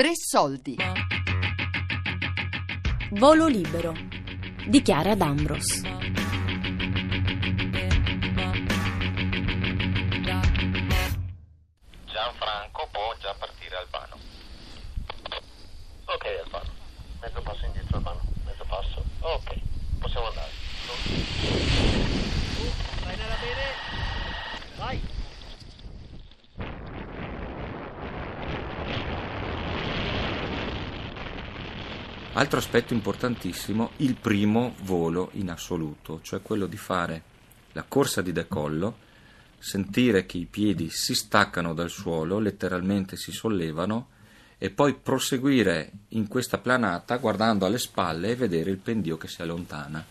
Tre soldi. Volo libero. Dichiara D'Ambros. Gianfranco può già partire Albano. Ok Albano, mezzo passo indietro Albano, mezzo passo. Ok, possiamo andare. Vai nella bene. Vai. Altro aspetto importantissimo, il primo volo in assoluto, cioè quello di fare la corsa di decollo, sentire che i piedi si staccano dal suolo, letteralmente si sollevano, e poi proseguire in questa planata guardando alle spalle e vedere il pendio che si allontana.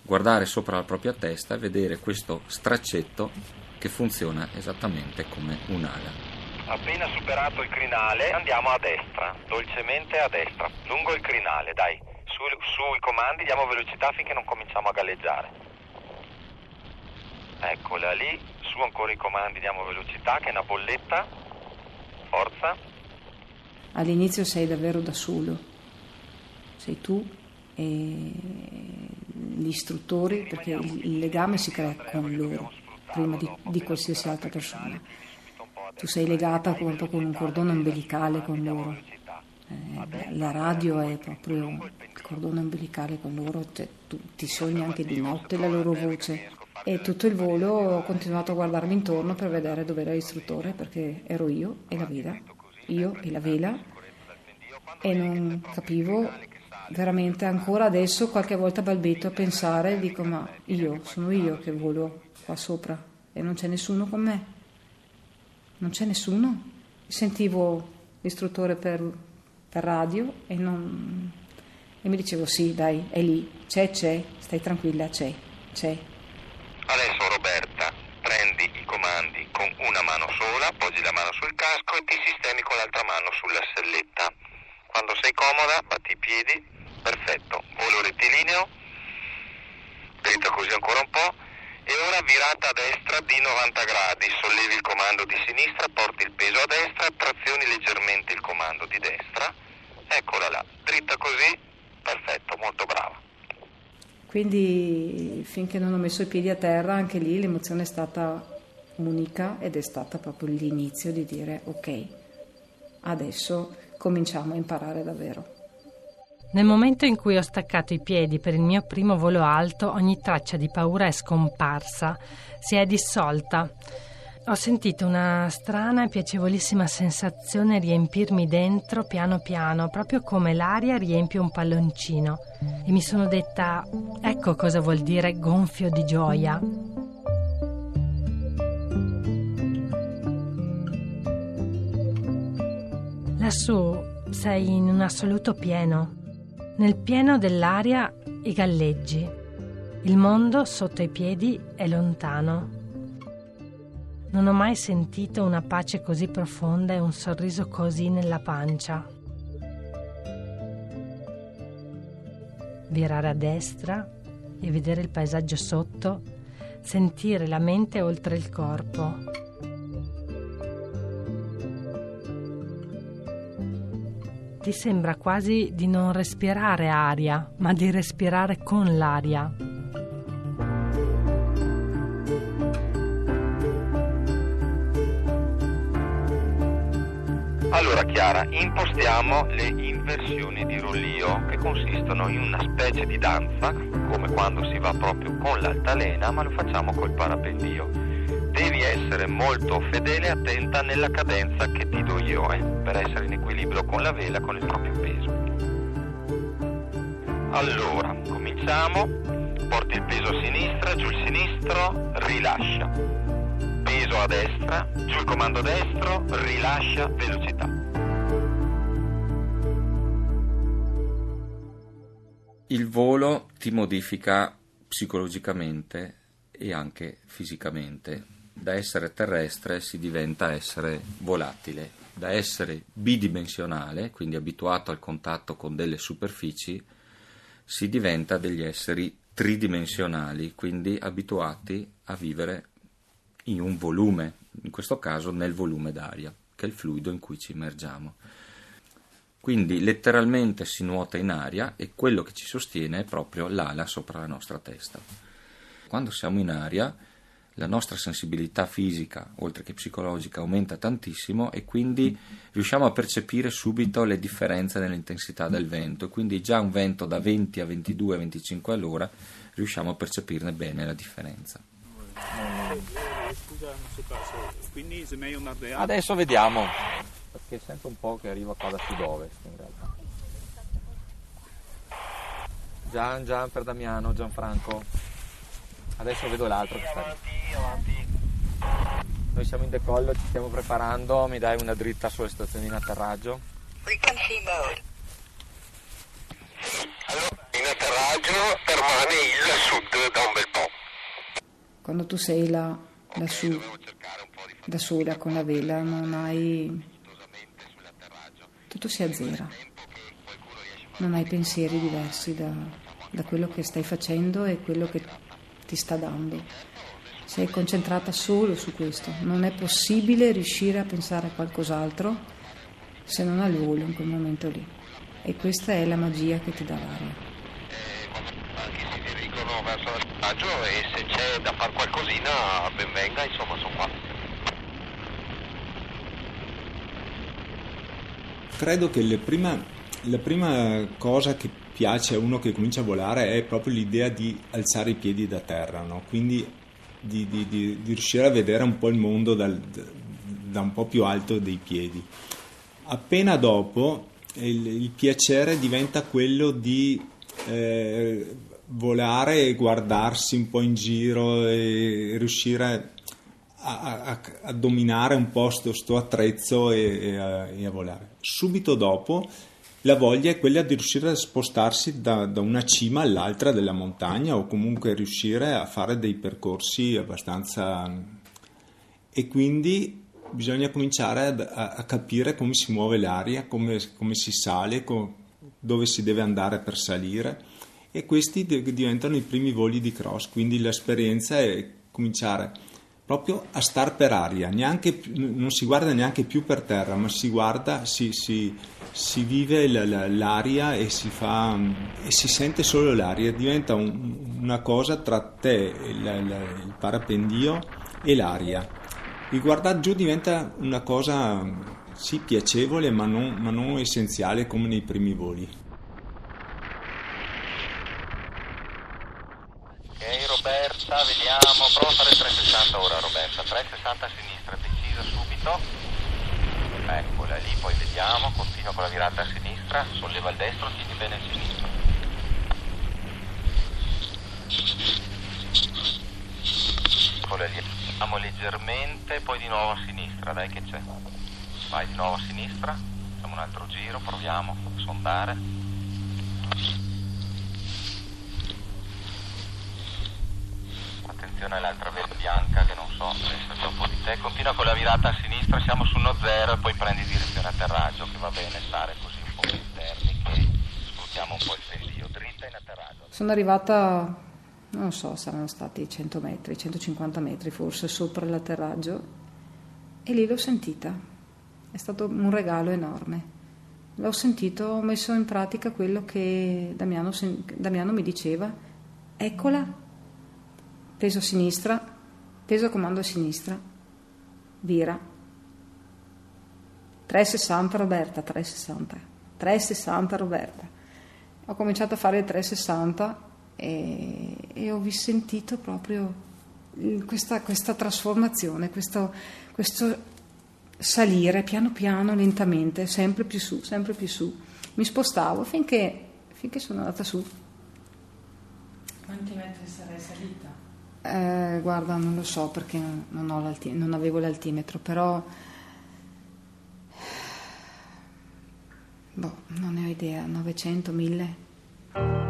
Guardare sopra la propria testa e vedere questo straccetto che funziona esattamente come un'ala. Appena superato il crinale andiamo a destra, dolcemente a destra, lungo il crinale, dai. Su, sui comandi diamo velocità finché non cominciamo a galleggiare. Eccola lì, su ancora i comandi diamo velocità che è una bolletta. Forza. All'inizio sei davvero da solo, sei tu e gli istruttori perché il, legame si crea con loro prima di, di qualsiasi altra persona. Tu sei legata con, con un cordone umbilicale con loro. Eh, la radio è proprio il cordone umbilicale con loro, cioè, tu ti sogni anche di notte la loro voce. E tutto il volo ho continuato a guardarmi intorno per vedere dove era l'istruttore, perché ero io e la vela, io e la vela, e non capivo veramente ancora adesso qualche volta balbetto a pensare, dico ma io, sono io che volo qua sopra e non c'è nessuno con me non c'è nessuno. Sentivo l'istruttore per, per radio e, non, e mi dicevo sì, dai, è lì, c'è, c'è, stai tranquilla, c'è, c'è. Adesso Roberta, prendi i comandi con una mano sola, appoggi la mano sul casco e ti sistemi con l'altra mano sulla selletta. Quando sei comoda, batti i piedi, perfetto, volo rettilineo, dritto così ancora un po' e ora virata a destra di 90 gradi, sollevi il comando di sinistra, porti il peso a destra, trazioni leggermente il comando di destra, eccola là, dritta così, perfetto, molto brava. Quindi finché non ho messo i piedi a terra, anche lì l'emozione è stata unica ed è stata proprio l'inizio di dire ok, adesso cominciamo a imparare davvero. Nel momento in cui ho staccato i piedi per il mio primo volo alto, ogni traccia di paura è scomparsa, si è dissolta. Ho sentito una strana e piacevolissima sensazione riempirmi dentro piano piano, proprio come l'aria riempie un palloncino. E mi sono detta, ecco cosa vuol dire gonfio di gioia. Lassù sei in un assoluto pieno. Nel pieno dell'aria i galleggi. Il mondo sotto i piedi è lontano. Non ho mai sentito una pace così profonda e un sorriso così nella pancia. Virare a destra e vedere il paesaggio sotto, sentire la mente oltre il corpo. Ti sembra quasi di non respirare aria, ma di respirare con l'aria. Allora Chiara, impostiamo le inversioni di rollio che consistono in una specie di danza, come quando si va proprio con l'altalena, ma lo facciamo col parapendio devi essere molto fedele e attenta nella cadenza che ti do io, eh, per essere in equilibrio con la vela, con il proprio peso. Allora, cominciamo. Porti il peso a sinistra, giù il sinistro, rilascia. Peso a destra, giù il comando destro, rilascia, velocità. Il volo ti modifica psicologicamente e anche fisicamente da essere terrestre si diventa essere volatile, da essere bidimensionale, quindi abituato al contatto con delle superfici, si diventa degli esseri tridimensionali, quindi abituati a vivere in un volume, in questo caso nel volume d'aria, che è il fluido in cui ci immergiamo. Quindi letteralmente si nuota in aria e quello che ci sostiene è proprio l'ala sopra la nostra testa. Quando siamo in aria la nostra sensibilità fisica, oltre che psicologica, aumenta tantissimo e quindi riusciamo a percepire subito le differenze nell'intensità del vento. E quindi già un vento da 20 a 22, 25 all'ora riusciamo a percepirne bene la differenza. Adesso vediamo, perché sento un po' che arriva qua da sud-ovest in realtà. Gian, Gian per Damiano, Gianfranco. Adesso vedo l'altro che sta lì. Noi siamo in decollo, ci stiamo preparando, mi dai una dritta sulle stazioni in atterraggio? Frequency mode. Allora, in atterraggio permane il sud da un bel po'. Quando tu sei là, lassù, da sola con la vela, non hai... Tutto si azzera. Non hai pensieri diversi da, da quello che stai facendo e quello che ti sta dando. Sei concentrata solo su questo, non è possibile riuscire a pensare a qualcos'altro se non al volo in quel momento lì. E questa è la magia che ti dà l'aria. Anche si dirigono verso l'assaggio e se c'è da fare qualcosina, ben venga, insomma, sono qua. Credo che prima, la prima cosa che piace a uno che comincia a volare è proprio l'idea di alzare i piedi da terra, no? quindi di, di, di, di, riuscire a vedere un po' il mondo dal, da un po' più alto dei piedi. Appena dopo il, il piacere diventa quello di eh, volare e guardarsi un po' in giro e riuscire a, a, a dominare un po' questo attrezzo e, e, a, e a volare. Subito dopo la voglia è quella di riuscire a spostarsi da, da, una cima all'altra della montagna o comunque riuscire a fare dei percorsi abbastanza... e quindi bisogna cominciare a, a capire come si muove l'aria, come, come si sale, com, dove si deve andare per salire e questi diventano i primi voli di cross, quindi l'esperienza è cominciare proprio a star per aria, neanche, non si guarda neanche più per terra, ma si guarda, si, si, si vive l'aria e si, fa, e si sente solo l'aria, diventa un, una cosa tra te, il, il parapendio e l'aria. Il guardare giù diventa una cosa sì piacevole ma non, ma non essenziale come nei primi voli. Roberta, vediamo, prova a fare 360 ora Roberta, 360 a sinistra, decisa subito, eccola lì, poi vediamo, continua con la virata a sinistra, solleva il destro, tieni bene il sinistro. Eccola lì, andiamo leggermente, poi di nuovo a sinistra, dai che c'è. Vai di nuovo a sinistra, facciamo un altro giro, proviamo a sondare. attenzione all'altra vela bianca adesso un po' di te, continua con la virata a sinistra, siamo su uno zero e poi prendi direzione atterraggio, che va bene stare così un po' interni, che sfruttiamo un po' il pendio, dritta in atterraggio. Sono arrivata, non so, saranno stati 100 metri, 150 metri forse sopra l'atterraggio e lì l'ho sentita, è stato un regalo enorme. L'ho sentito, ho messo in pratica quello che Damiano, Damiano mi diceva, eccola. Peso a sinistra, peso comando a sinistra, vira. 360 Roberta, 360, 360 Roberta. Ho cominciato a fare il 360 e, e ho sentito proprio questa, questa trasformazione, questo, questo salire piano piano, lentamente, sempre più su, sempre più su. Mi spostavo finché, finché sono andata su. Quanti metri sarei salita? Eh, guarda, non lo so perché non, non, avevo l'altimetro, però... Boh, non ne ho idea, 900, 1000?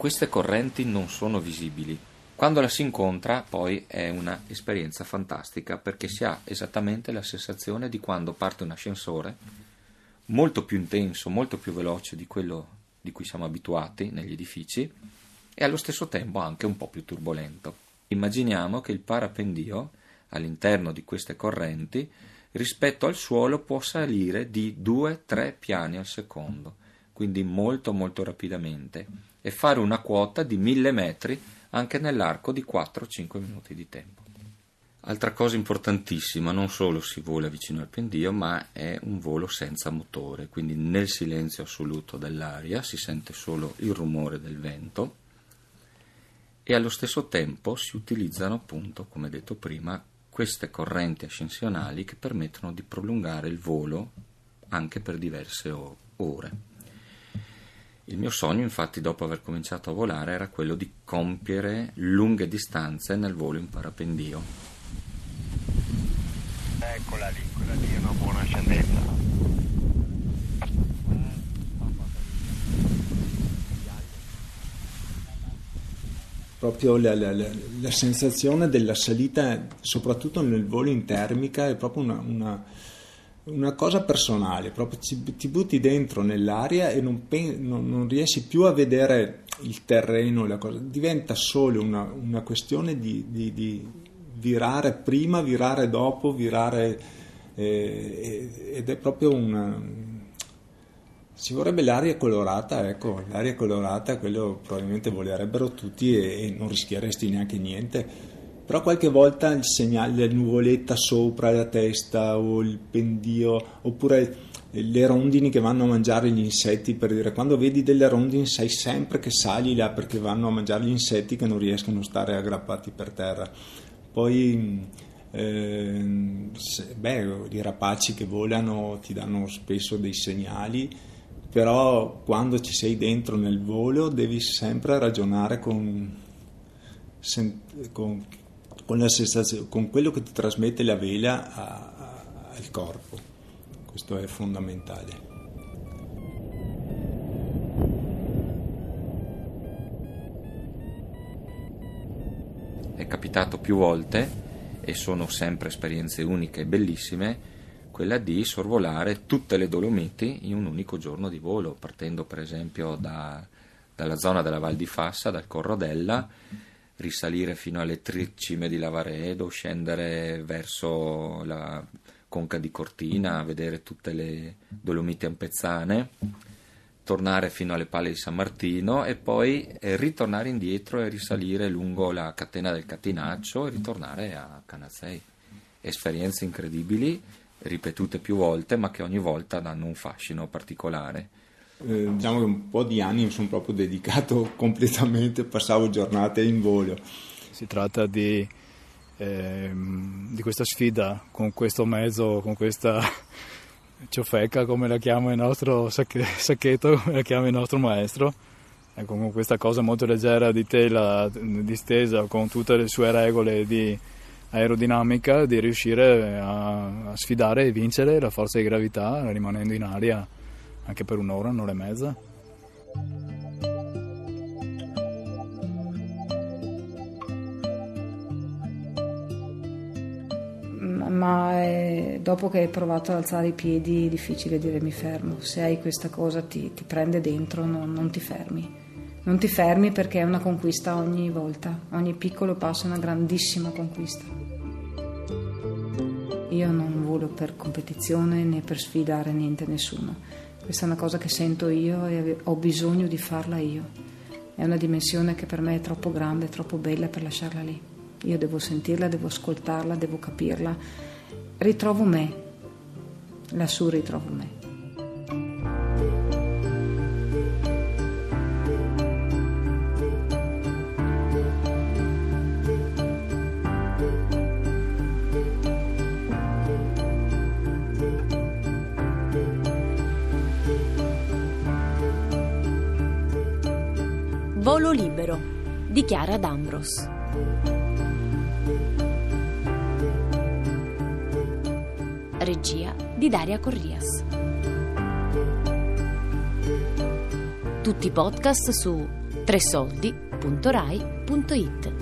Queste correnti non sono visibili. Quando la si incontra poi è un'esperienza fantastica perché si ha esattamente la sensazione di quando parte un ascensore molto più intenso, molto più veloce di quello di cui siamo abituati negli edifici e allo stesso tempo anche un po' più turbolento. Immaginiamo che il parapendio all'interno di queste correnti rispetto al suolo può salire di 2-3 piani al secondo, quindi molto molto rapidamente, e fare una quota di 1000 metri anche nell'arco di 4-5 minuti di tempo. Altra cosa importantissima, non solo si vola vicino al pendio, ma è un volo senza motore, quindi nel silenzio assoluto dell'aria si sente solo il rumore del vento e allo stesso tempo si utilizzano appunto, come detto prima, queste correnti ascensionali che permettono di prolungare il volo anche per diverse ore. Il mio sogno, infatti, dopo aver cominciato a volare, era quello di compiere lunghe distanze nel volo in parapendio. Eccola lì, quella lì è una buona ascendenza. proprio la, la, la, la, sensazione della salita, soprattutto nel volo in termica, è proprio una, una, una cosa personale, proprio ci, ti butti dentro nell'aria e non, non, non, riesci più a vedere il terreno, la cosa. diventa solo una, una questione di, di, di, virare prima, virare dopo, virare eh, ed è proprio una ci vorrebbe l'aria colorata, ecco, l'aria colorata, quello probabilmente volerebbero tutti e, e non rischieresti neanche niente. Però qualche volta il segnale, la nuvoletta sopra la testa o il pendio, oppure le rondini che vanno a mangiare gli insetti, per dire, quando vedi delle rondini sai sempre che sali là perché vanno a mangiare gli insetti che non riescono a stare aggrappati per terra. Poi eh, se, beh, i rapaci che volano ti danno spesso dei segnali però quando ci sei dentro nel volo devi sempre ragionare con, con, con, con quello che ti trasmette la vela a, a, al corpo. Questo è fondamentale. È capitato più volte e sono sempre esperienze uniche e bellissime quella di sorvolare tutte le Dolomiti in un unico giorno di volo, partendo per esempio da, dalla zona della Val di Fassa, dal Corrodella, risalire fino alle tre cime di Lavaredo, scendere verso la conca di Cortina, vedere tutte le Dolomiti ampezzane, tornare fino alle Pale di San Martino e poi eh, ritornare indietro e risalire lungo la catena del Catinaccio e ritornare a Canazzei. Esperienze incredibili ripetute più volte, ma che ogni volta danno un fascino particolare. Eh, diciamo che un po' di anni mi sono proprio dedicato completamente, passavo giornate in volo. Si tratta di, eh, di questa sfida con questo mezzo, con questa ciofeca, come la chiama il nostro sacchetto, come la chiama il nostro maestro. Ecco, con questa cosa molto leggera di tela distesa, con tutte le sue regole di aerodinamica di riuscire a, a sfidare e vincere la forza di gravità rimanendo in aria anche per un'ora, un'ora e mezza. ma è, dopo che hai provato ad alzare i piedi è difficile dire mi fermo. Se hai questa cosa ti, ti prende dentro, non, non, ti fermi. Non ti fermi perché è una conquista ogni volta, ogni piccolo passo è una grandissima conquista. Io non volo per competizione né per sfidare niente nessuno. Questa è una cosa che sento io e ho bisogno di farla io. È una dimensione che per me è troppo grande, troppo bella per lasciarla lì. Io devo sentirla, devo ascoltarla, devo capirla. Ritrovo me, lassù ritrovo me. Volo libero di Chiara D'Ambros. Regia di Daria Corrias. Tutti i podcast su tresoldi.rai.it